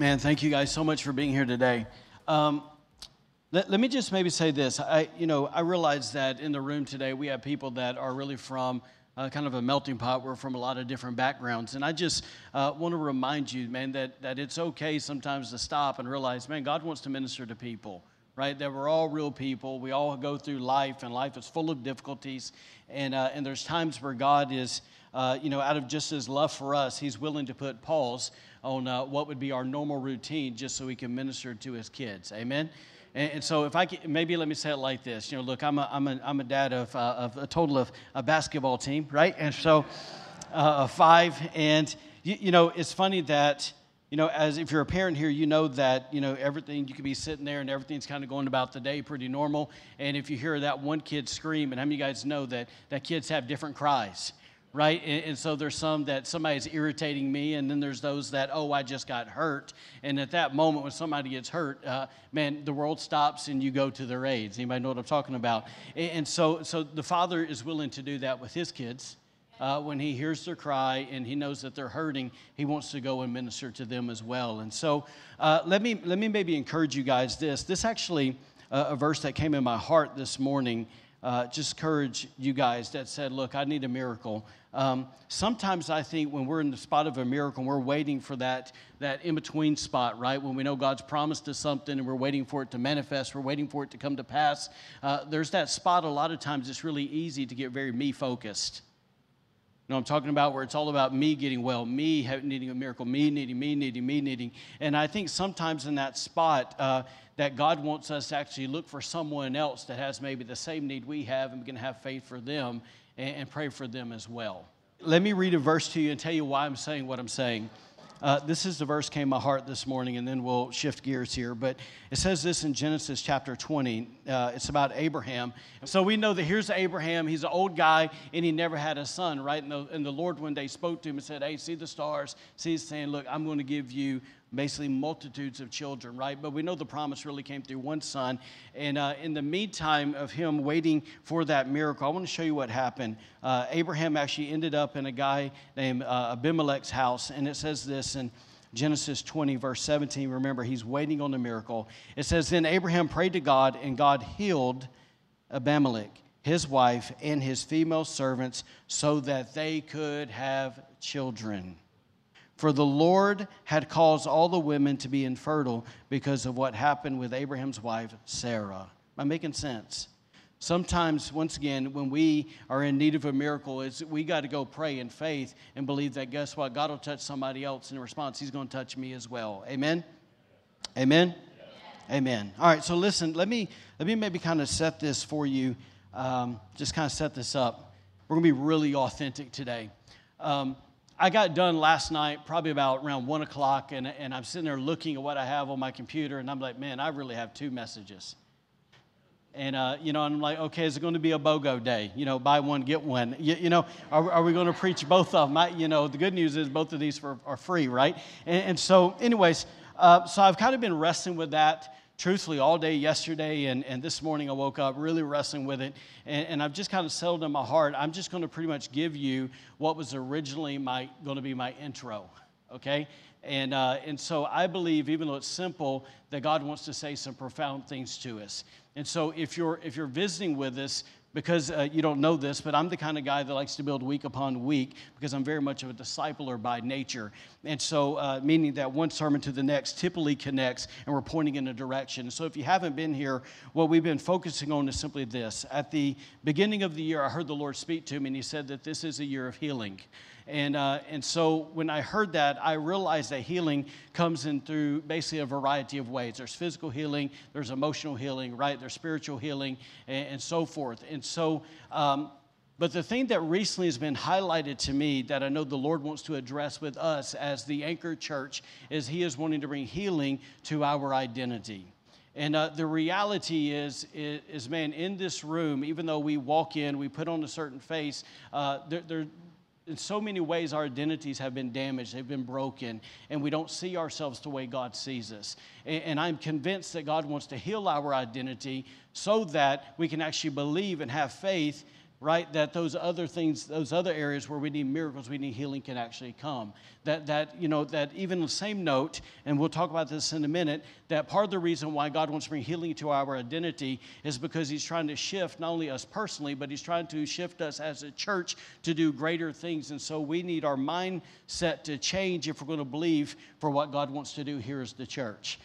Man, thank you guys so much for being here today. Um, let, let, me just maybe say this. I, you know, I realize that in the room today we have people that are really from uh, kind of a melting pot. We're from a lot of different backgrounds, and I just uh, want to remind you, man, that that it's okay sometimes to stop and realize, man, God wants to minister to people. Right, that we're all real people. We all go through life, and life is full of difficulties. And, uh, and there's times where God is, uh, you know, out of just His love for us, He's willing to put pause on uh, what would be our normal routine just so he can minister to his kids. Amen? And, so if I can, maybe let me say it like this. You know, look, I'm a, I'm a, I'm a dad of, uh, of a total of a basketball team, right? And so uh, five. And, you, you know, it's funny that you know, as if you're a parent here, you know that, you know, everything, you could be sitting there and everything's kind of going about the day pretty normal. And if you hear that one kid scream, and how many of you guys know that, that kids have different cries? Right? And, and, so there's some that somebody's irritating me, and then there's those that, oh, I just got hurt. And at that moment, when somebody gets hurt, uh, man, the world stops and you go to their aids. Anybody know what I'm talking about? And, and so, so the father is willing to do that with his kids. Uh, when he hears their cry and he knows that they're hurting, he wants to go and minister to them as well. And so, uh, let me let me maybe encourage you guys. This this actually uh, a verse that came in my heart this morning. Uh, just encourage you guys that said, "Look, I need a miracle." Um, sometimes I think when we're in the spot of a miracle, we're waiting for that, that in between spot, right? When we know God's promised us something and we're waiting for it to manifest, we're waiting for it to come to pass. Uh, there's that spot a lot of times it's really easy to get very me focused. Know, I'm talking about where it's all about me getting well, me needing a miracle, me needing, me needing, me needing. And I think sometimes in that spot, uh, that God wants us to actually look for someone else that has maybe the same need we have and we can have faith for them and, and pray for them as well. Let me read a verse to you and tell you why I'm saying what I'm saying. Uh, this is the verse came my heart this morning, and then we'll shift gears here. But it says this in Genesis chapter 20. Uh, it's about Abraham. So we know that here's Abraham. He's an old guy, and he never had a son, right? And the, and the Lord one day spoke to him and said, Hey, see the stars. See, he's saying, Look, I'm going to give you basically multitudes of children, right? But we know the promise really came through one son. And uh, in the meantime of him waiting for that miracle, I want to show you what happened. Uh, Abraham actually ended up in a guy named uh, Abimelech's house, and it says this in Genesis 20, verse 17. Remember, he's waiting on the miracle. It says, Then Abraham prayed to God, and God healed Abimelech, his wife, and his female servants so that they could have children. For the Lord had caused all the women to be infertile because of what happened with Abraham's wife, Sarah. Am I making sense? Sometimes, once again, when we are in need of a miracle, is we got to go pray in faith and believe that guess what? God will touch somebody else in response. He's going to touch me as well. Amen. Amen. Amen. All right. So listen. Let me let me maybe kind of set this for you. Um, just kind of set this up. We're going to be really authentic today. Um, I got done last night, probably about around one o'clock, and, and I'm sitting there looking at what I have on my computer, and I'm like, man, I really have two messages. And, uh, you know, I'm like, okay, is it going to be a BOGO day? You know, buy one, get one. You, you know, are, are, we going to preach both of them? I, you know, the good news is both of these are, are free, right? And, and so, anyways, uh, so I've kind of been wrestling with that truthfully all day yesterday and, and this morning I woke up really wrestling with it. And, and I've just kind of settled in my heart. I'm just going to pretty much give you what was originally my, going to be my intro, okay? And, uh, and so I believe, even though it's simple, that God wants to say some profound things to us. And so if you're, if you're visiting with us, because uh, you don't know this, but I'm the kind of guy that likes to build week upon week because I'm very much of a discipler by nature. And so, uh, meaning that one sermon to the next typically connects and we're pointing in a direction. So, if you haven't been here, what we've been focusing on is simply this. At the beginning of the year, I heard the Lord speak to me, and He said that this is a year of healing. And, uh, and so when I heard that, I realized that healing comes in through basically a variety of ways. There's physical healing, there's emotional healing, right? There's spiritual healing, and, and so forth. And so, um, but the thing that recently has been highlighted to me that I know the Lord wants to address with us as the Anchor Church is He is wanting to bring healing to our identity. And uh, the reality is, is, is, man, in this room, even though we walk in, we put on a certain face, uh, there, there, in so many ways, our identities have been damaged, they've been broken, and we don't see ourselves the way God sees us. And, and I'm convinced that God wants to heal our identity so that we can actually believe and have faith right? That those other things those other areas where we need miracles we need healing can actually come. That that you know that even the same note and we'll talk about this in a minute that part of the reason why god wants to bring healing to our identity is because he's trying to shift not only us personally but he's trying to shift us as a church to do greater things. And so we need our mindset to change if we're going to believe for what god wants to do here as the church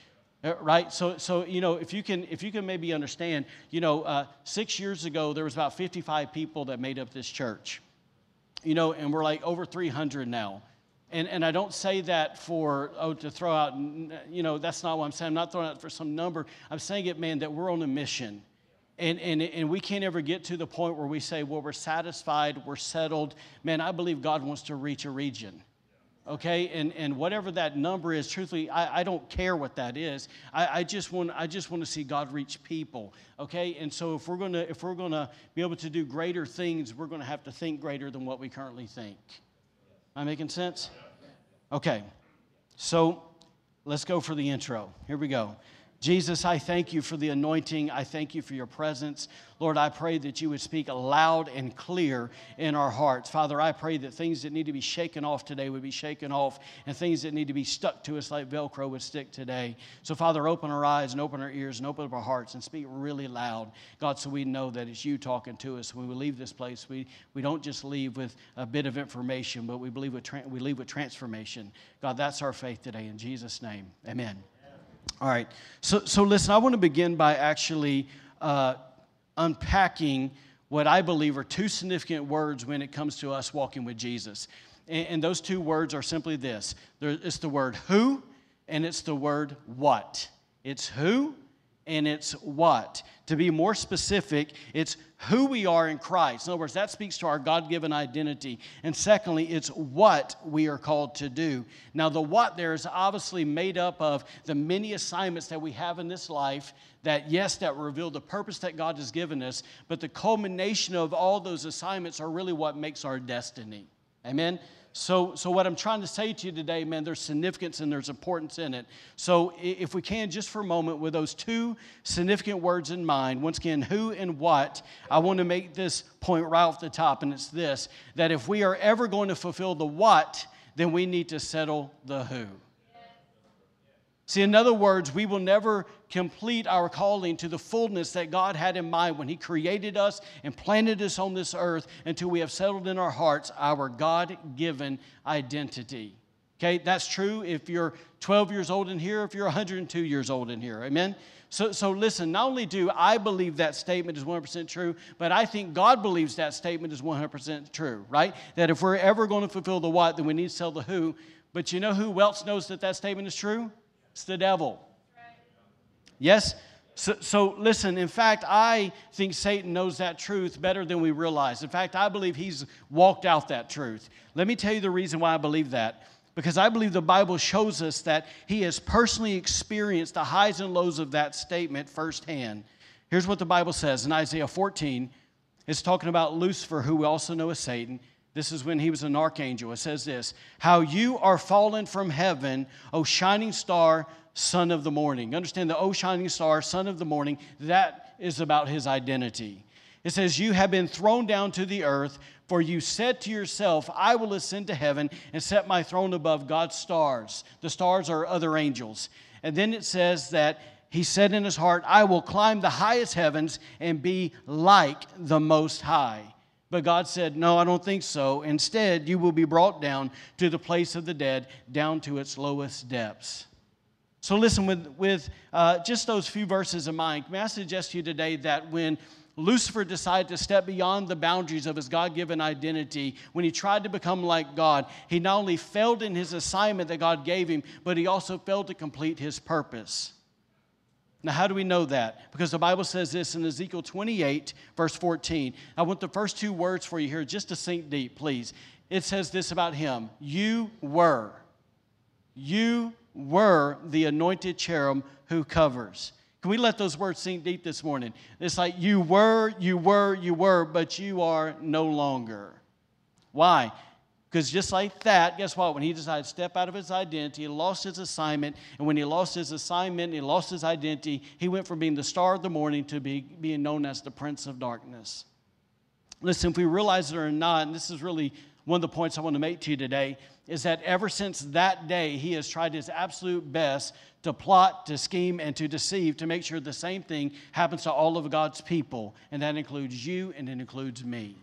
right so so you know if you can if you can maybe understand you know uh, six years ago there was about 55 people that made up this church you know and we're like over 300 now and, and I don't say that for, oh, to throw out, you know, that's not what I'm saying. I'm not throwing out for some number. I'm saying it, man, that we're on a mission. And, and, and we can't ever get to the point where we say, well, we're satisfied, we're settled. Man, I believe God wants to reach a region okay? And, and whatever that number is truthfully i, I don't care what that is. I, I, just want i just want to see god reach people okay? And so if we're to if we're to be able to do greater things we're to have to think greater than what we currently think. Am i making sense? Okay. So let's go for the intro. Here we go Jesus, I thank you for the anointing. I thank you for your presence. Lord, I pray that you would speak loud and clear in our hearts. Father, I pray that things that need to be shaken off today would be shaken off, and things that need to be stuck to us like Velcro would stick today. So, Father, open our eyes and open our ears and open up our hearts and speak really loud, God, so we know that it's you talking to us. When we leave this place, we, we don't just leave with a bit of information, but we, believe with tra- we leave with transformation. God, that's our faith today. In Jesus' name, amen. All right. So, so listen, I want to begin by actually uh, unpacking what I believe are two significant words when it comes to us walking with Jesus. And, and those two words are simply this there, it's the word who and it's the word what. It's who and it's what. To be more specific, it's who we are in Christ. In other words, that speaks to our God given identity. And secondly, it's what we are called to do. Now, the what there is obviously made up of the many assignments that we have in this life that, yes, that reveal the purpose that God has given us, but the culmination of all those assignments are really what makes our destiny. Amen? So, so what I'm trying to say to you today, man, there's significance and there's importance in it. So, if we can, just for a moment, with those two significant words in mind, once again, who and what, I want to make this point right off the top, and it's this that if we are ever going to fulfill the what, then we need to settle the who. See, in other words, we will never complete our calling to the fullness that God had in mind when He created us and planted us on this earth until we have settled in our hearts our God given identity. Okay, that's true if you're 12 years old in here, if you're 102 years old in here. Amen? So, so listen, not only do I believe that statement is 100% true, but I think God believes that statement is 100% true, right? That if we're ever going to fulfill the what, then we need to tell the who. But you know who else knows that that statement is true? It's the devil. Yes? So, so, listen, in fact, I think Satan knows that truth better than we realize. In fact, I believe he's walked out that truth. Let me tell you the reason why I believe that. Because I believe the Bible shows us that he has personally experienced the highs and lows of that statement firsthand. Here's what the Bible says in Isaiah 14. It's talking about Lucifer, who we also know as Satan. This is when he was an archangel. It says this How you are fallen from heaven, O shining star, son of the morning. Understand the O shining star, son of the morning, that is about his identity. It says, You have been thrown down to the earth, for you said to yourself, I will ascend to heaven and set my throne above God's stars. The stars are other angels. And then it says that he said in his heart, I will climb the highest heavens and be like the Most High. But God said, No, I don't think so. Instead, you will be brought down to the place of the dead, down to its lowest depths. So, listen, with, with uh, just those few verses in mind, may I suggest to you today that when Lucifer decided to step beyond the boundaries of his God given identity. When he tried to become like God, he not only failed in his assignment that God gave him, but he also failed to complete his purpose. Now, how do we know that? Because the Bible says this in Ezekiel 28, verse 14. I want the first two words for you here just to sink deep, please. It says this about him You were. You were the anointed cherub who covers. Can we let those words sink deep this morning? It's like you were, you were, you were, but you are no longer. Why? Because just like that, guess what? When he decided to step out of his identity, he lost his assignment. And when he lost his assignment, he lost his identity, he went from being the star of the morning to be, being known as the prince of darkness. Listen, if we realize it or not, and this is really one of the points I want to make to you today, is that ever since that day, he has tried his absolute best to plot, to scheme, and to deceive to make sure the same thing happens to all of God's people. And that includes you and it includes me.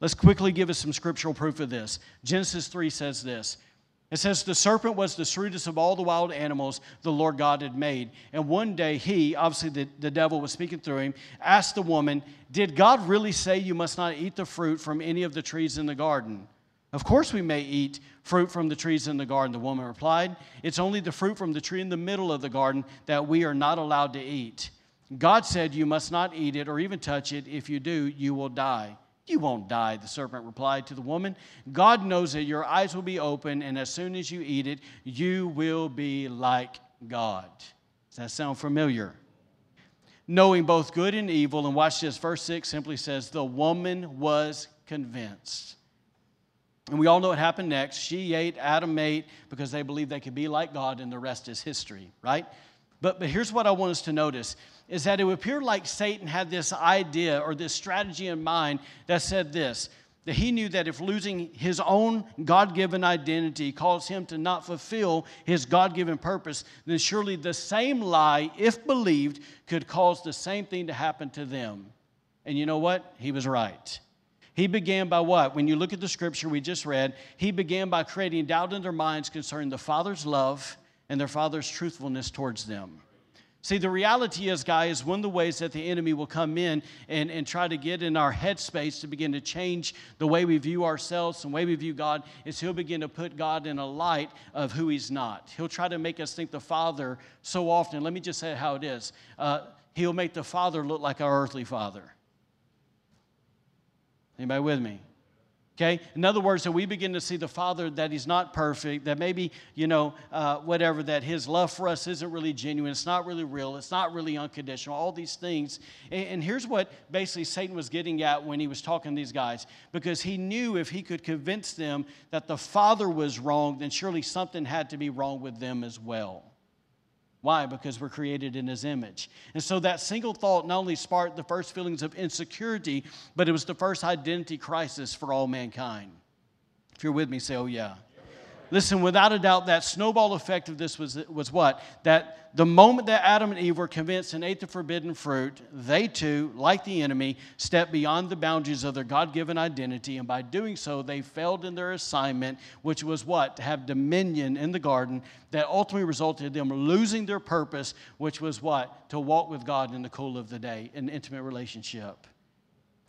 Let's quickly give us some scriptural proof of this. Genesis 3 says this. It says, The serpent was the shrewdest of all the wild animals the Lord God had made. And one day he, obviously the, the devil was speaking through him, asked the woman, Did God really say you must not eat the fruit from any of the trees in the garden? Of course, we may eat fruit from the trees in the garden, the woman replied. It's only the fruit from the tree in the middle of the garden that we are not allowed to eat. God said, You must not eat it or even touch it. If you do, you will die. You won't die, the serpent replied to the woman. God knows that your eyes will be open, and as soon as you eat it, you will be like God. Does that sound familiar? Knowing both good and evil, and watch this, verse 6 simply says, The woman was convinced. And we all know what happened next. She ate, Adam ate, because they believed they could be like God, and the rest is history, right? But, but here's what I want us to notice is that it would appear like Satan had this idea or this strategy in mind that said this that he knew that if losing his own God given identity caused him to not fulfill his God given purpose, then surely the same lie, if believed, could cause the same thing to happen to them. And you know what? He was right. He began by what? When you look at the scripture we just read, he began by creating doubt in their minds concerning the Father's love and their Father's truthfulness towards them. See, the reality is, guys, one of the ways that the enemy will come in and, and try to get in our headspace to begin to change the way we view ourselves and the way we view God is he'll begin to put God in a light of who he's not. He'll try to make us think the Father so often. Let me just say how it is. Uh, he'll make the Father look like our earthly Father. Anybody with me? Okay? In other words, that we begin to see the Father that He's not perfect, that maybe, you know, uh, whatever, that His love for us isn't really genuine, it's not really real, it's not really unconditional, all these things. And, and here's what basically Satan was getting at when he was talking to these guys, because he knew if he could convince them that the Father was wrong, then surely something had to be wrong with them as well. Why? Because we're created in his image. And so that single thought not only sparked the first feelings of insecurity, but it was the first identity crisis for all mankind. If you're with me, say, oh, yeah. Listen, without a doubt, that snowball effect of this was, was what? That the moment that Adam and Eve were convinced and ate the forbidden fruit, they too, like the enemy, stepped beyond the boundaries of their God given identity. And by doing so, they failed in their assignment, which was what? To have dominion in the garden that ultimately resulted in them losing their purpose, which was what? To walk with God in the cool of the day, an intimate relationship.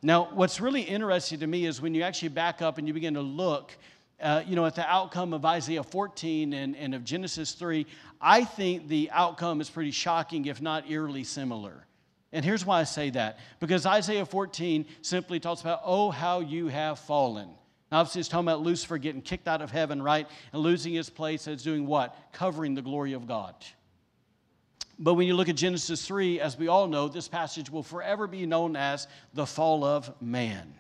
Now, what's really interesting to me is when you actually back up and you begin to look uh, you know, at the outcome of Isaiah 14 and, and of Genesis 3, I think the outcome is pretty shocking, if not eerily similar. And here's why I say that because Isaiah 14 simply talks about, oh, how you have fallen. Now, obviously, it's talking about Lucifer getting kicked out of heaven, right? And losing his place as doing what? Covering the glory of God. But when you look at Genesis 3, as we all know, this passage will forever be known as the fall of man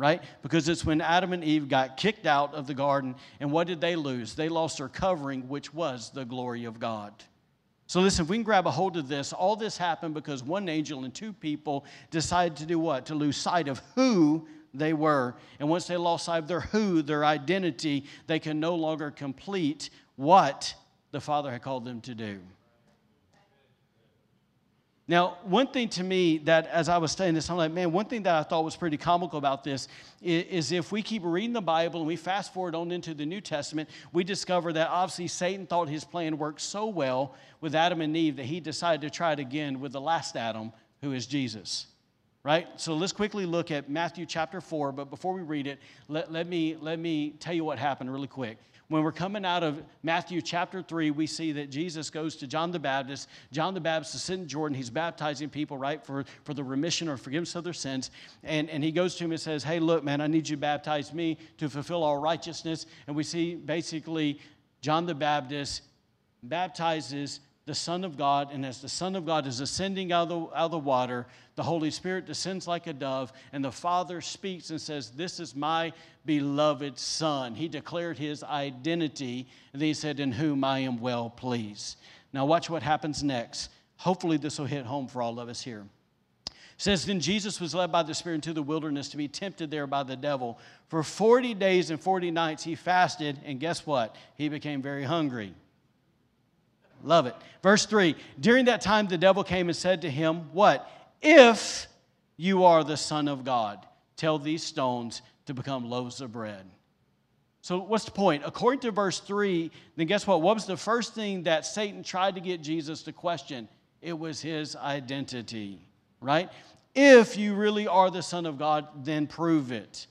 right? Because it's when Adam and Eve got kicked out of the garden, and what did they lose? They lost their covering, which was the glory of God. So, listen, if we can grab a hold of this, all this happened because one angel and two people decided to do what? To lose sight of who they were. And once they lost sight of their who, their identity, they can no longer complete what the Father had called them to do. Now, one thing to me that as I was studying this, I'm like, man, one thing that I thought was pretty comical about this is, is, if we keep reading the Bible and we fast forward on into the New Testament, we discover that obviously Satan thought his plan worked so well with Adam and Eve that he decided to try it again with the last Adam, who is Jesus. Right? So let's quickly look at Matthew chapter 4, but before we read it, let, let, me, let me tell you what happened really quick when we're coming out of Matthew chapter 3, we see that Jesus goes to John the Baptist. John the Baptist is in Jordan. He's baptizing people, right, for, for the remission or forgiveness of their sins. And, and he goes to him and says, Hey, look, man, I need you to baptize me to fulfill all righteousness. And we see basically John the Baptist baptizes the Son of God, and as the Son of God is ascending out of, the, out of the water, the Holy Spirit descends like a dove, and the Father speaks and says, This is my beloved Son. He declared his identity, and then he said, In whom I am well pleased. Now, watch what happens next. Hopefully, this will hit home for all of us here. Says, Then Jesus was led by the Spirit into the wilderness to be tempted there by the devil. For 40 days and 40 nights he fasted, and guess what? He became very hungry. Love it. Verse 3 During that time, the devil came and said to him, What? If you are the Son of God, tell these stones to become loaves of bread. So, what's the point? According to verse 3, then guess what? What was the first thing that Satan tried to get Jesus to question? It was his identity, right? If you really are the Son of God, then prove it.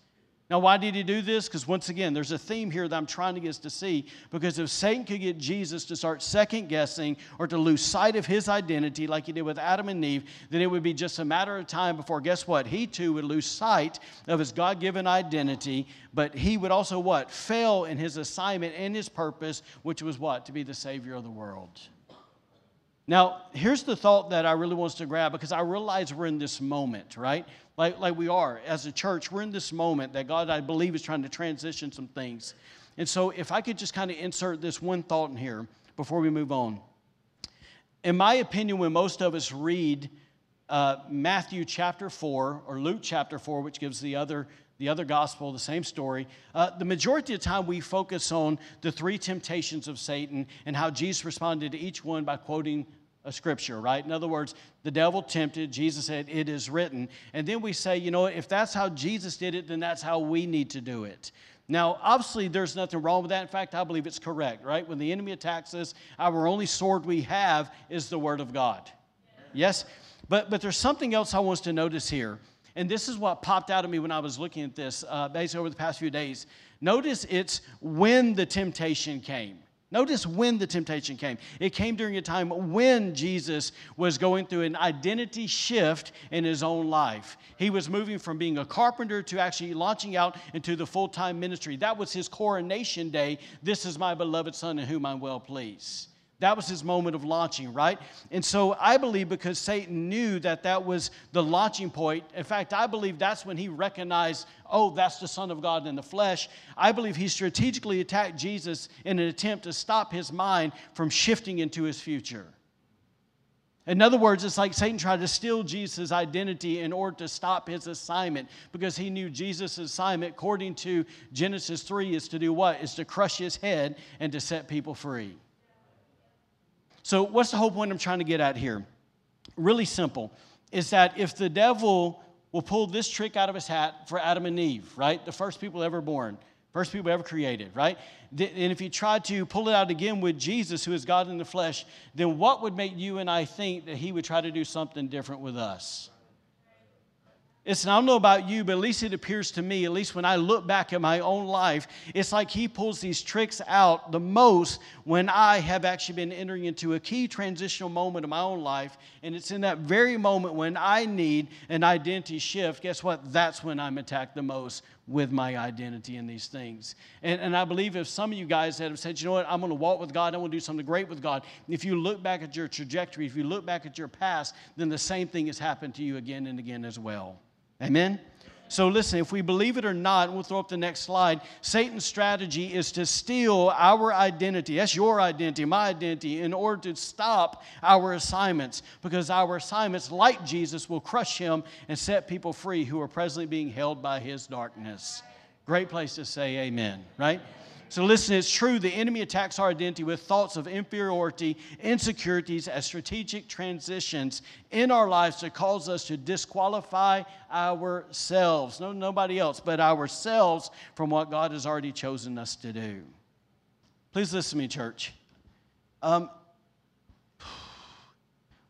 Now, why did he do this? Because once again, there's a theme here that I'm trying to get us to see. Because if Satan could get Jesus to start second guessing or to lose sight of his identity, like he did with Adam and Eve, then it would be just a matter of time before, guess what? He too would lose sight of his God given identity, but he would also what? Fail in his assignment and his purpose, which was what? To be the Savior of the world. Now, here's the thought that I really want us to grab because I realize we're in this moment, right? Like, like we are as a church, we're in this moment that God, I believe, is trying to transition some things. And so, if I could just kind of insert this one thought in here before we move on. In my opinion, when most of us read uh, Matthew chapter 4 or Luke chapter 4, which gives the other the other gospel, the same story. Uh, the majority of the time, we focus on the three temptations of Satan and how Jesus responded to each one by quoting a scripture, right? In other words, the devil tempted, Jesus said, It is written. And then we say, you know, if that's how Jesus did it, then that's how we need to do it. Now, obviously, there's nothing wrong with that. In fact, I believe it's correct, right? When the enemy attacks us, our only sword we have is the Word of God. Yes? But, but there's something else I want us to notice here. And this is what popped out of me when I was looking at this uh, basically over the past few days. Notice it's when the temptation came. Notice when the temptation came. It came during a time when Jesus was going through an identity shift in his own life. He was moving from being a carpenter to actually launching out into the full time ministry. That was his coronation day. This is my beloved Son in whom I'm well pleased. That was his moment of launching, right? And so I believe because Satan knew that that was the launching point. In fact, I believe that's when he recognized, oh, that's the Son of God in the flesh. I believe he strategically attacked Jesus in an attempt to stop his mind from shifting into his future. In other words, it's like Satan tried to steal Jesus' identity in order to stop his assignment because he knew Jesus' assignment, according to Genesis 3, is to do what? Is to crush his head and to set people free. So, what's the whole point I'm trying to get at here? Really simple is that if the devil will pull this trick out of his hat for Adam and Eve, right? The first people ever born, first people ever created, right? And if he tried to pull it out again with Jesus, who is God in the flesh, then what would make you and I think that he would try to do something different with us? It's, I don't know about you, but at least it appears to me, at least when I look back at my own life, it's like he pulls these tricks out the most when I have actually been entering into a key transitional moment of my own life. And it's in that very moment when I need an identity shift. Guess what? That's when I'm attacked the most with my identity in these things. And, and I believe if some of you guys that have said, you know what, I'm going to walk with God, I'm going to do something great with God, if you look back at your trajectory, if you look back at your past, then the same thing has happened to you again and again as well. Amen? So, listen, if we believe it or not, we'll throw up the next slide. Satan's strategy is to steal our identity. That's your identity, my identity, in order to stop our assignments. Because our assignments, like Jesus, will crush him and set people free who are presently being held by his darkness. Great place to say amen, right? So, listen, it's true. The enemy attacks our identity with thoughts of inferiority, insecurities, as strategic transitions in our lives to cause us to disqualify ourselves. No, nobody else, but ourselves from what God has already chosen us to do. Please listen to me, church. Um,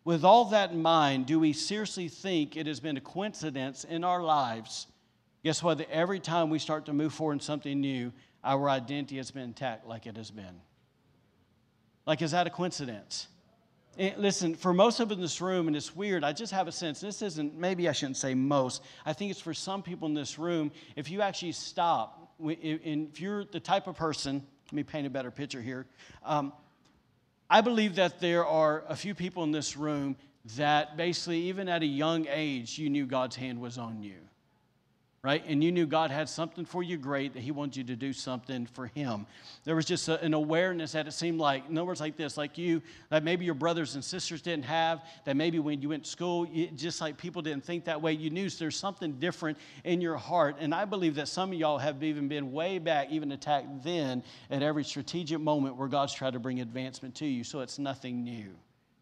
with all that in mind, do we seriously think it has been a coincidence in our lives? Guess what? Every time we start to move forward in something new, our identity has been intact like it has been. Like, is that a coincidence? And listen, for most of in this room, and it's weird, I just have a sense, this isn't, maybe I shouldn't say most, I think it's for some people in this room, if you actually stop, if you're the type of person, let me paint a better picture here. Um, I believe that there are a few people in this room that basically, even at a young age, you knew God's hand was on you right? And you knew God had something for you great, that He wanted you to do something for Him. There was just a, an awareness that it seemed like, in words, like this, like you, that maybe your brothers and sisters didn't have, that maybe when you went to school, just like people didn't think that way, you knew there's something different in your heart. And I believe that some of y'all have even been way back, even attacked then at every strategic moment where God's tried to bring advancement to you. So it's nothing new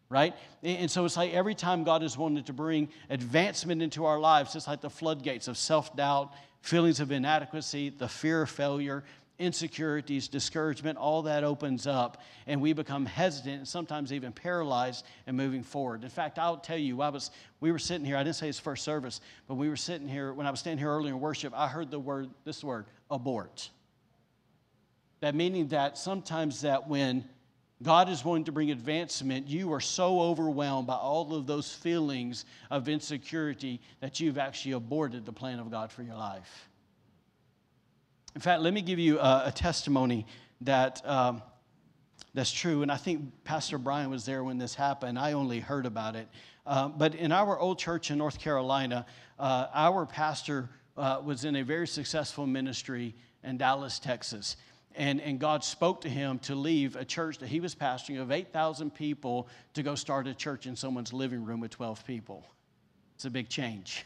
right? And so it's like every time God has wanted to bring advancement into our lives, it's like the floodgates of self doubt, feelings of inadequacy, the fear of failure, insecurities, discouragement, all that opens up, and we become hesitant and sometimes even paralyzed in moving forward. In fact, I'll tell you, I was, we were sitting here, I didn't say it's first service, but we were sitting here, when I was standing here earlier in worship, I heard the word, this word, abort. That meaning that sometimes that when God is wanting to bring advancement. You are so overwhelmed by all of those feelings of insecurity that you've actually aborted the plan of God for your life. In fact, let me give you a, a testimony that, um, that's true. And I think Pastor Brian was there when this happened. I only heard about it. Uh, but in our old church in North Carolina, uh, our pastor uh, was in a very successful ministry in Dallas, Texas and, and God spoke to him to leave a church that he was pastoring of 8,000 people to go start a church in someone's living room with 12 people. It's a big change.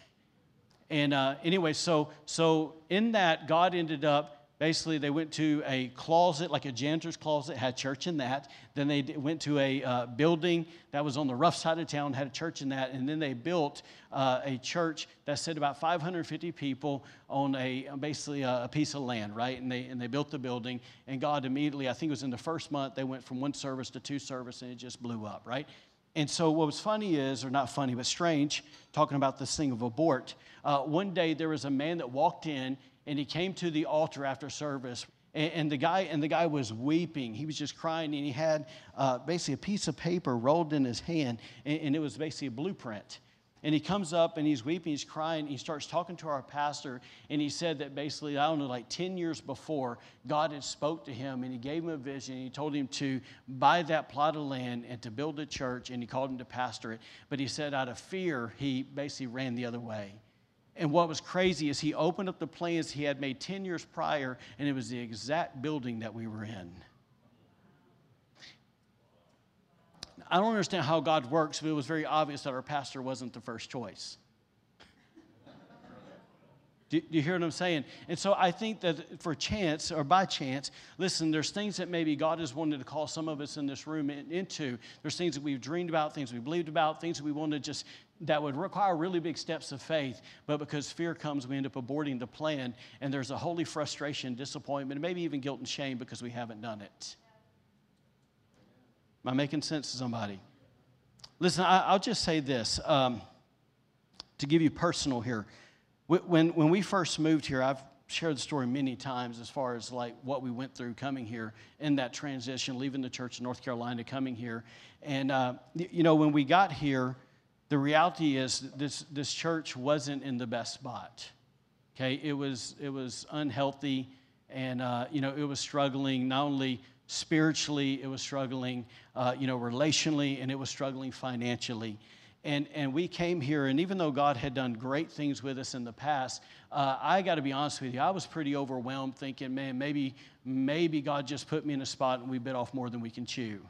And uh, anyway, so, so in that, God ended up basically they went to a closet like a janitor's closet had church in that. Then they went to a uh, building that was on the rough side of town had a church in that. And then they built uh, a church that said about 550 people on a basically a, a, piece of land right? And they and they built the building. And god immediately i think it was in the first month they went from one service to two service and it just blew up right? And so what was funny is or not funny but strange talking about this thing of abort uh, one day there was a man that walked in and he came to the altar after service and, the guy and the guy was weeping. He was just crying and he had uh, basically a piece of paper rolled in his hand and, and, it was basically a blueprint. And he comes up and he's weeping he's crying he starts talking to our pastor and he said that basically i don't know like 10 years before god had spoke to him and he gave him a vision he told him to buy that plot of land and to build a church and he called him to pastor it. But he said out of fear he basically ran the other way and what was crazy is he opened up the plans he had made 10 years prior, and it was the exact building that we were in. I don't understand how God works, but it was very obvious that our pastor wasn't the first choice. Do, you hear what I'm saying? And so I think that for chance or by chance, listen, there's things that maybe God has wanted to call some of us in this room into. There's things that we've dreamed about, things we believed about, things that we want to just that would require really big steps of faith, but because fear comes, we end up aborting the plan, and there's a holy frustration, disappointment, maybe even guilt and shame because we haven't done it. Am I making sense to somebody? Listen, I, will just say this um, to give you personal here. When, when we first moved here, I've shared the story many times as far as like what we went through coming here in that transition, leaving the church in North Carolina, coming here. And, uh, you know, when we got here, the reality is this, this church wasn't in the best spot. Okay, it was, it was unhealthy and, uh, you know, it was struggling not only spiritually, it was struggling, uh, you know, relationally, and it was struggling financially. And, and we came here, and even though God had done great things with us in the past, uh, I got to be honest with you, I was pretty overwhelmed thinking, man, maybe, maybe God just put me in a spot and we bit off more than we can chew.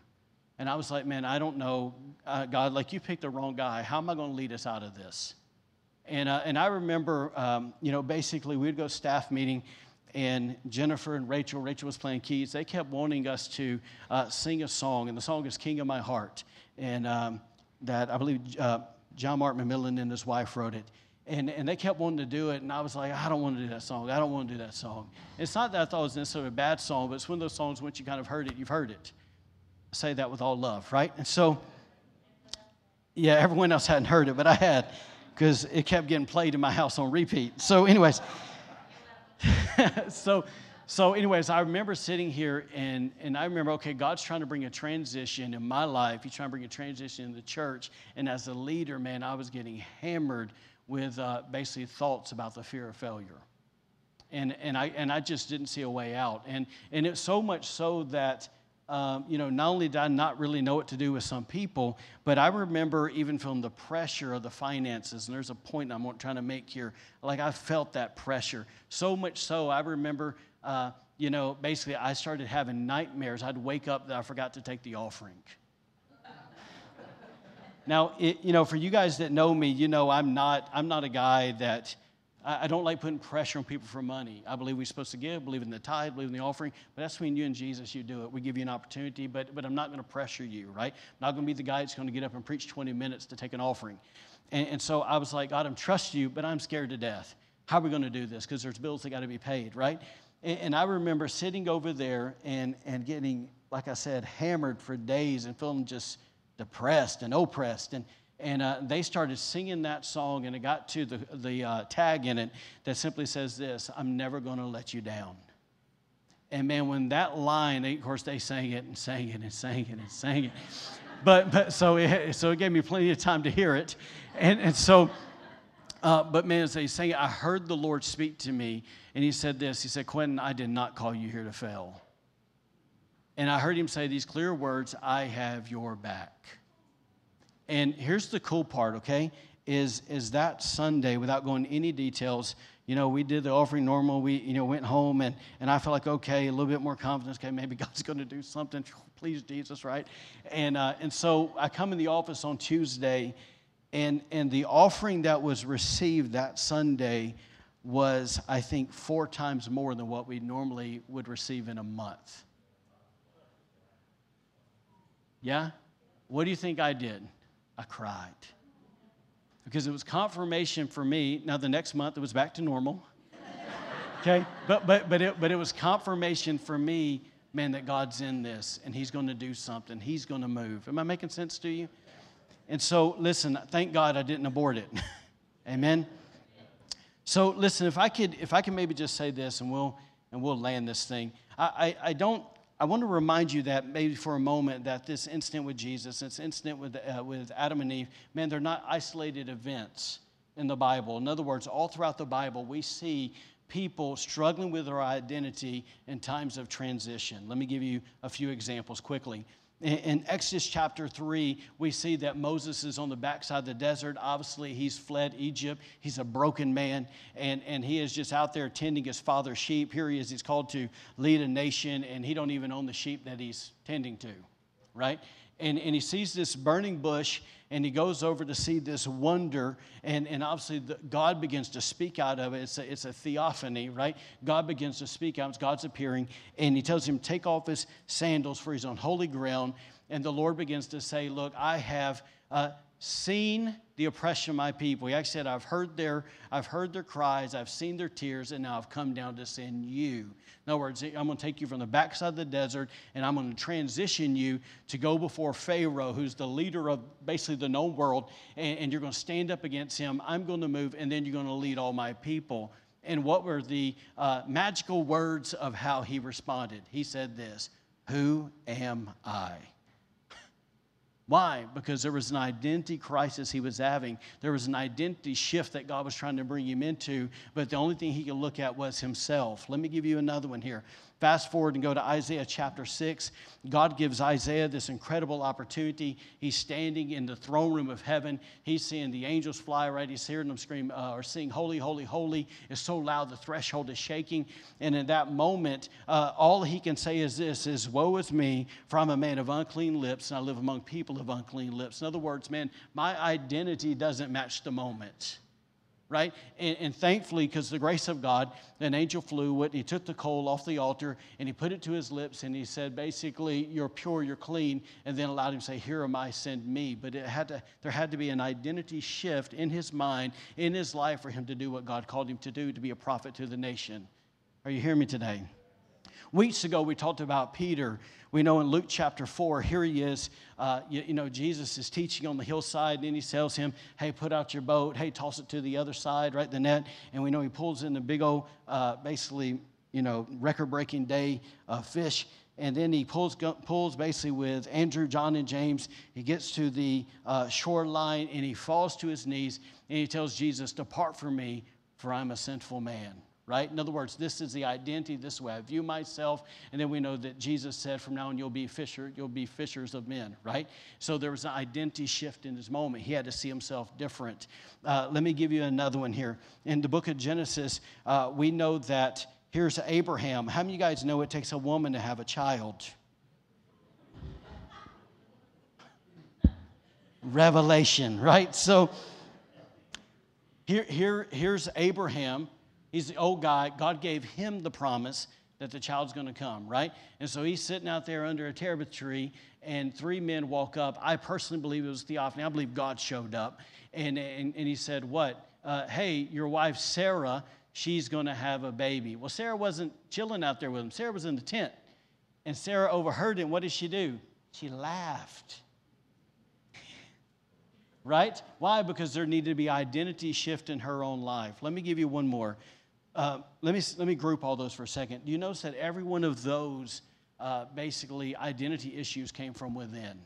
And I was like, man, I don't know, uh, God, like you picked the wrong guy. How am I going to lead us out of this? And, uh, and I remember, um, you know, basically we'd go staff meeting, and Jennifer and Rachel, Rachel was playing keys, they kept wanting us to uh, sing a song, and the song is King of My Heart. And um, that I believe uh, John Mark McMillan and his wife wrote it. And, and they kept wanting to do it, and I was like, I don't want to do that song. I don't want to do that song. It's not that I thought it was necessarily a bad song, but it's one of those songs once you kind of heard it, you've heard it say that with all love, right? And so, yeah, everyone else hadn't heard it, but I had because it kept getting played in my house on repeat. So, anyways, so so anyways, I remember sitting here and and I remember, okay, God's trying to bring a transition in my life. He's trying to bring a transition in the church. And as a leader, man, I was getting hammered with uh, basically thoughts about the fear of failure. And and I and I just didn't see a way out. And and it's so much so that um, you know, not only did I not really know what to do with some people, but I remember even from the pressure of the finances. And there's a point I'm trying to make here. Like I felt that pressure. So much so, I remember, uh, you know, basically I started having nightmares. I'd wake up that I forgot to take the offering. now, it, you know, for you guys that know me, you know I'm not, I'm not a guy that I don't like putting pressure on people for money. I believe we're supposed to give, believe in the tithe, believe in the offering, but that's between you and Jesus. You do it. We give you an opportunity, but, but I'm not going to pressure you, right? I'm not going to be the guy that's going to get up and preach 20 minutes to take an offering. And, and so I was like, God, I'm trust you, but I'm scared to death. How are we going to do this? Because there's bills that got to be paid, right? And, and I remember sitting over there and, and getting, like I said, hammered for days and feeling just depressed and oppressed. And, and uh, they started singing that song, and it got to the, the uh, tag in it that simply says this I'm never going to let you down. And man, when that line, of course, they sang it and sang it and sang it and sang it. But, but so, it, so it gave me plenty of time to hear it. And, and so, uh, but man, as they sang it, I heard the Lord speak to me, and He said this He said, Quinton, I did not call you here to fail. And I heard Him say these clear words I have your back. And here's the cool part, okay? Is, is that Sunday, without going any details, you know, we did the offering normal. We, you know, went home and, and I felt like, okay, a little bit more confidence. Okay, maybe God's going to do something. Please, Jesus, right? And, uh, and so I come in the office on Tuesday, and, and the offering that was received that Sunday was, I think, four times more than what we normally would receive in a month. Yeah? What do you think I did? I cried. Because it was confirmation for me. Now, the next month, it was back to normal. okay? But, but, but, it, but it was confirmation for me, man, that God's in this and He's going to do something. He's going to move. Am I making sense to you? And so, listen, thank God I didn't abort it. Amen? So, listen, if I could, if I can maybe just say this and we'll, and we'll land this thing. I, I, I don't I want to remind you that maybe for a moment that this incident with Jesus, this incident with, uh, with Adam and Eve, man, they're not isolated events in the Bible. In other words, all throughout the Bible, we see people struggling with their identity in times of transition. Let me give you a few examples quickly. In Exodus chapter 3, we see that Moses is on the backside of the desert. Obviously, he's fled Egypt. He's a broken man, and, and he is just out there tending his father's sheep. Here he is. He's called to lead a nation, and he don't even own the sheep that he's tending to, right? And, and he sees this burning bush, and he goes over to see this wonder and, and obviously the, god begins to speak out of it. It's a, it's a theophany right? God begins to speak out god's appearing and he tells him take off his sandals for he's on holy ground. And the lord begins to say look i have uh, seen the oppression of my people. He actually said, I've heard their, I've heard their cries, I've seen their tears, and now I've come down to send you. In other words, I'm going to take you from the backside of the desert, and I'm going to transition you to go before Pharaoh, who's the leader of basically the known world, and, and you're going to stand up against him. I'm going to move, and then you're going to lead all my people. And what were the uh, magical words of how he responded? He said this Who am I? Why? Because there was an identity crisis he was having. There was an identity shift that God was trying to bring him into, but the only thing he could look at was himself. Let me give you another one here. Fast forward and go to Isaiah chapter 6. God gives Isaiah this incredible opportunity. He's standing in the throne room of heaven. He's seeing the angels fly right. He's hearing them scream uh, or sing, Holy, Holy, Holy. It's so loud the threshold is shaking. And in that moment, uh, all he can say is this is, Woe is me, for I'm a man of unclean lips, and I live among people of unclean lips. In other words, man, my identity doesn't match the moment right? And, and thankfully, because the grace of God, an angel flew. He took the coal off the altar and he put it to his lips and he said, basically, you're pure, you're clean, and then allowed him to say, Here am I, send me. But it had to, there had to be an identity shift in his mind, in his life, for him to do what God called him to do, to be a prophet to the nation. Are you hearing me today? Weeks ago, we talked about Peter. We know in Luke chapter 4, here he is. Uh, you, you, know, Jesus is teaching on the hillside, and then he tells him, Hey, put out your boat. Hey, toss it to the other side, right? The net. And we know he pulls in the big old, uh, basically, you know, record breaking day uh, fish. And then he pulls, pulls basically with Andrew, John, and James. He gets to the uh, shoreline and he falls to his knees and he tells Jesus, Depart from me, for I'm a sinful man right? In other words, this is the identity, this way I view myself. And then we know that Jesus said, from now on, you'll be fisher, you'll be fishers of men, right? So there was an identity shift in his moment. He had to see himself different. Uh, let me give you another one here. In the book of Genesis, uh, we know that here's Abraham. How many of you guys know it takes a woman to have a child? Revelation, right? So here, here, here's Abraham He's the old guy. God gave him the promise that the child's going to come, right? And so he's sitting out there under a terebinth tree, and three men walk up. I personally believe it was theophany. I believe God showed up. And, and, and he said, What? Uh, hey, your wife Sarah, she's going to have a baby. Well, Sarah wasn't chilling out there with him, Sarah was in the tent. And Sarah overheard it. what did she do? She laughed. right? Why? Because there needed to be identity shift in her own life. Let me give you one more. Uh, let, me, let me group all those for a second. Do you notice that every one of those uh, basically identity issues came from within?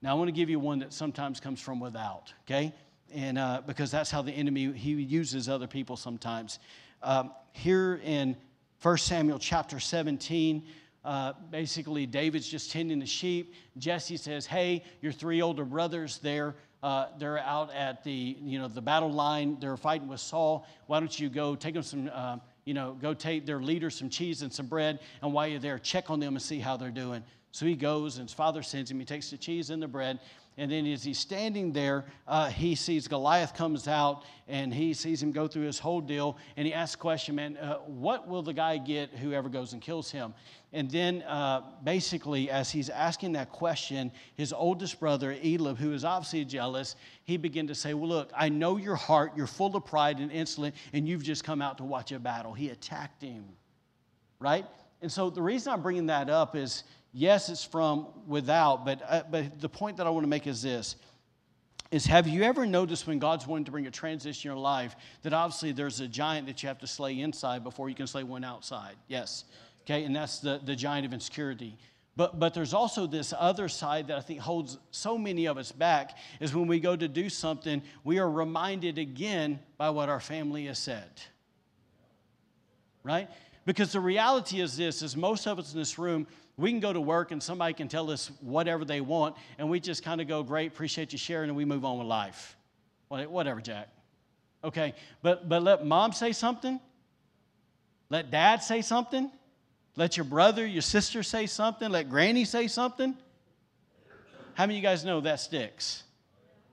Now, I want to give you one that sometimes comes from without, okay? And uh, because that's how the enemy, he uses other people sometimes. Um, here in 1 Samuel chapter 17, uh, basically David's just tending the sheep. Jesse says, Hey, your three older brothers, they're uh, they're out at the, you know, the battle line. They're fighting with Saul. Why don't you go take them some, uh, you know, go take their leaders some cheese and some bread, and while you're there, check on them and see how they're doing. So he goes, and his father sends him. He takes the cheese and the bread, and then as he's standing there, uh, he sees Goliath comes out and he sees him go through his whole deal. And he asks a question, man, uh, what will the guy get whoever goes and kills him? And then uh, basically, as he's asking that question, his oldest brother, Eliab, who is obviously jealous, he began to say, well, look, I know your heart. You're full of pride and insolent, and you've just come out to watch a battle. He attacked him, right? And so the reason I'm bringing that up is Yes, it's from without, but, uh, but the point that I want to make is this is have you ever noticed when God's wanting to bring a transition in your life that obviously there's a giant that you have to slay inside before you can slay one outside? Yes. Okay, and that's the, the giant of insecurity. But, but there's also this other side that I think holds so many of us back is when we go to do something, we are reminded again by what our family has said. Right? Because the reality is this is most of us in this room, we can go to work and somebody can tell us whatever they want, and we just kind of go, Great, appreciate you sharing, and we move on with life. Whatever, Jack. Okay, but, but let mom say something, let dad say something, let your brother, your sister say something, let granny say something. How many of you guys know that sticks?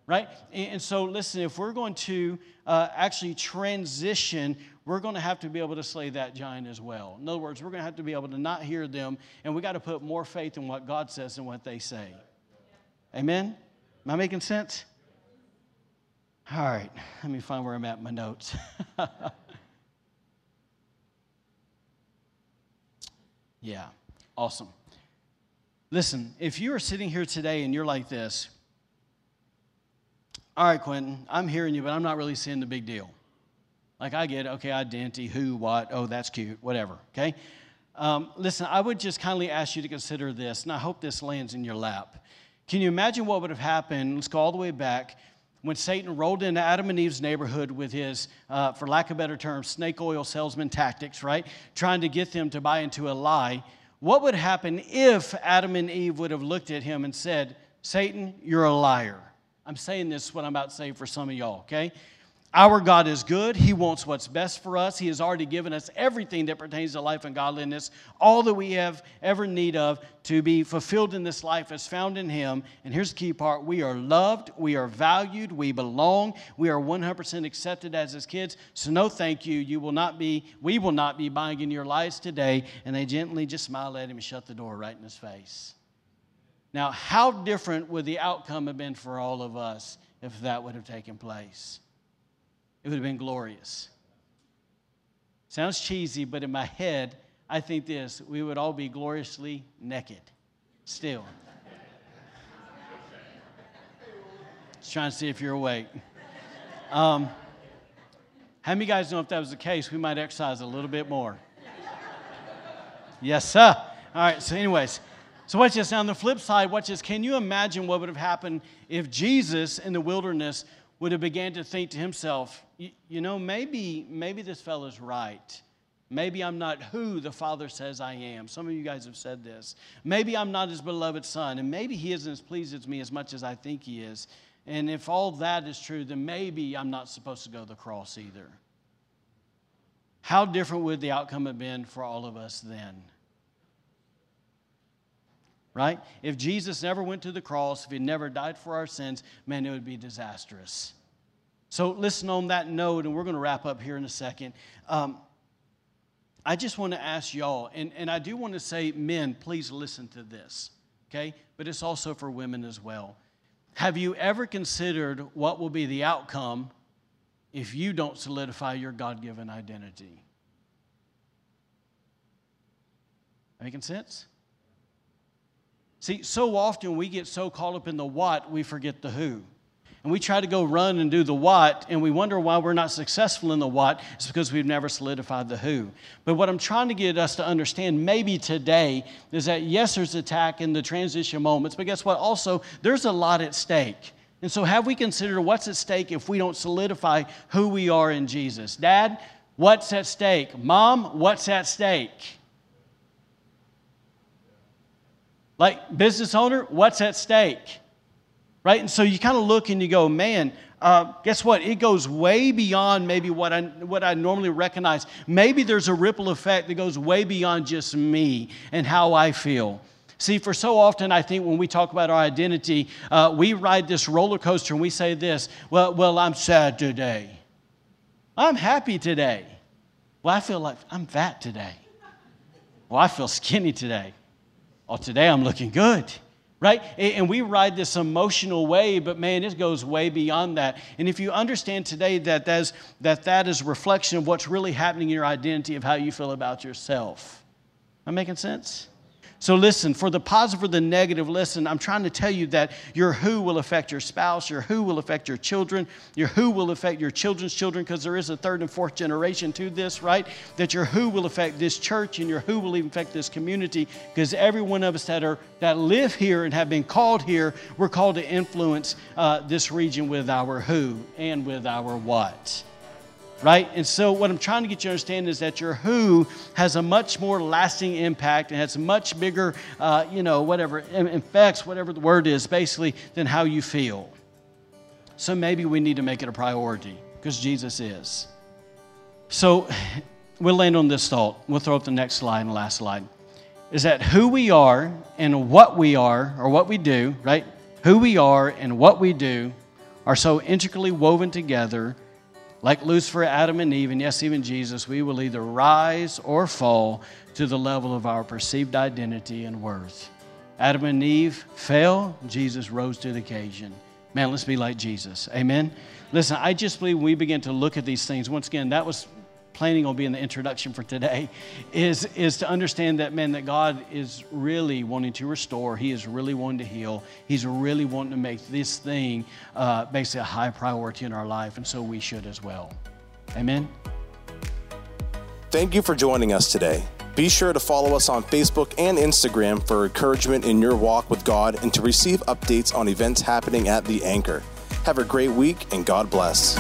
Right? And so, listen, if we're going to uh, actually transition we're going to have to be able to slay that giant as well. In other words, we're going to have to be able to not hear them, and we got to put more faith in what God says than what they say. Amen? Am I making sense? All right, let me find where I'm at in my notes. yeah, awesome. Listen, if you are sitting here today and you're like this, all right, Quinton, I'm hearing you, but I'm not really seeing the big deal. Like, I get, okay, identity, who, what, oh, that's cute, whatever, okay? Um, listen, I would just kindly ask you to consider this, and I hope this lands in your lap. Can you imagine what would have happened? Let's go all the way back when Satan rolled into Adam and Eve's neighborhood with his, uh, for lack of better term, snake oil salesman tactics, right? Trying to get them to buy into a lie. What would happen if Adam and Eve would have looked at him and said, Satan, you're a liar? I'm saying this, what I'm about to say for some of y'all, okay? Our God is good. He wants what's best for us. He has already given us everything that pertains to life and godliness, all that we have ever need of to be fulfilled in this life is found in Him. And here's the key part we are loved, we are valued, we belong, we are 100% accepted as His kids. So, no thank you. You will not be, we will not be buying in your lives today. And they gently just smile at Him and shut the door right in His face. Now, how different would the outcome have been for all of us if that would have taken place? It would have been glorious. Sounds cheesy, but in my head, I think this we would all be gloriously naked still. Just trying to see if you're awake. Um, how many guys know if that was the case, we might exercise a little bit more? yes, sir. All right, so, anyways, so watch this. Now, on the flip side, watch this. Can you imagine what would have happened if Jesus in the wilderness would have began to think to himself, you know, maybe, maybe this fellow's right. Maybe I'm not who the Father says I am. Some of you guys have said this. Maybe I'm not his beloved son, and maybe he isn't as pleased with me as much as I think he is. And if all that is true, then maybe I'm not supposed to go to the cross either. How different would the outcome have been for all of us then? Right? If Jesus never went to the cross, if he never died for our sins, man, it would be disastrous. So, listen on that note, and we're going to wrap up here in a second. Um, I just want to ask y'all, and, and I do want to say, men, please listen to this, okay? But it's also for women as well. Have you ever considered what will be the outcome if you don't solidify your God given identity? Making sense? See, so often we get so caught up in the what, we forget the who. And we try to go run and do the what, and we wonder why we're not successful in the what. It's because we've never solidified the who. But what I'm trying to get us to understand maybe today is that yes, there's attack in the transition moments, but guess what? Also, there's a lot at stake. And so, have we considered what's at stake if we don't solidify who we are in Jesus? Dad, what's at stake? Mom, what's at stake? Like, business owner, what's at stake? right? And so you kind of look and you go, man, uh, guess what? It goes way beyond maybe what I, what I normally recognize. Maybe there's a ripple effect that goes way beyond just me and how I feel. See, for so often, I think when we talk about our identity, uh, we ride this roller coaster and we say this well, well, I'm sad today. I'm happy today. Well, I feel like I'm fat today. Well, I feel skinny today. Oh, today I'm looking good right? And we ride this emotional wave, but man, it goes way beyond that. And if you understand today that that is, that, that is a reflection of what's really happening in your identity of how you feel about yourself. Am I making sense? So, listen, for the positive or the negative, listen, I'm trying to tell you that your who will affect your spouse, your who will affect your children, your who will affect your children's children, because there is a third and fourth generation to this, right? That your who will affect this church and your who will even affect this community, because every one of us that, are, that live here and have been called here, we're called to influence uh, this region with our who and with our what right? And so, what I'm trying to get you to understand is that your who has a much more lasting impact and has much bigger, uh, you know, whatever, effects, whatever the word is, basically, than how you feel. So, maybe we need to make it a priority because Jesus is. So, we'll land on this thought. We'll throw up the next slide and last slide. Is that who we are and what we are, or what we do, right? Who we are and what we do are so intricately woven together like Lucifer, Adam, and Eve, and yes, even Jesus, we will either rise or fall to the level of our perceived identity and worth. Adam and Eve fell, Jesus rose to the occasion. Man, let's be like Jesus. Amen. Listen, I just believe we begin to look at these things. Once again, that was planning on being the introduction for today is, is to understand that, man, that God is really wanting to restore. He is really wanting to heal. He's really wanting to make this thing uh, basically a high priority in our life, and so we should as well. Amen. Thank you for joining us today. Be sure to follow us on Facebook and Instagram for encouragement in your walk with God and to receive updates on events happening at The Anchor. Have a great week and God bless.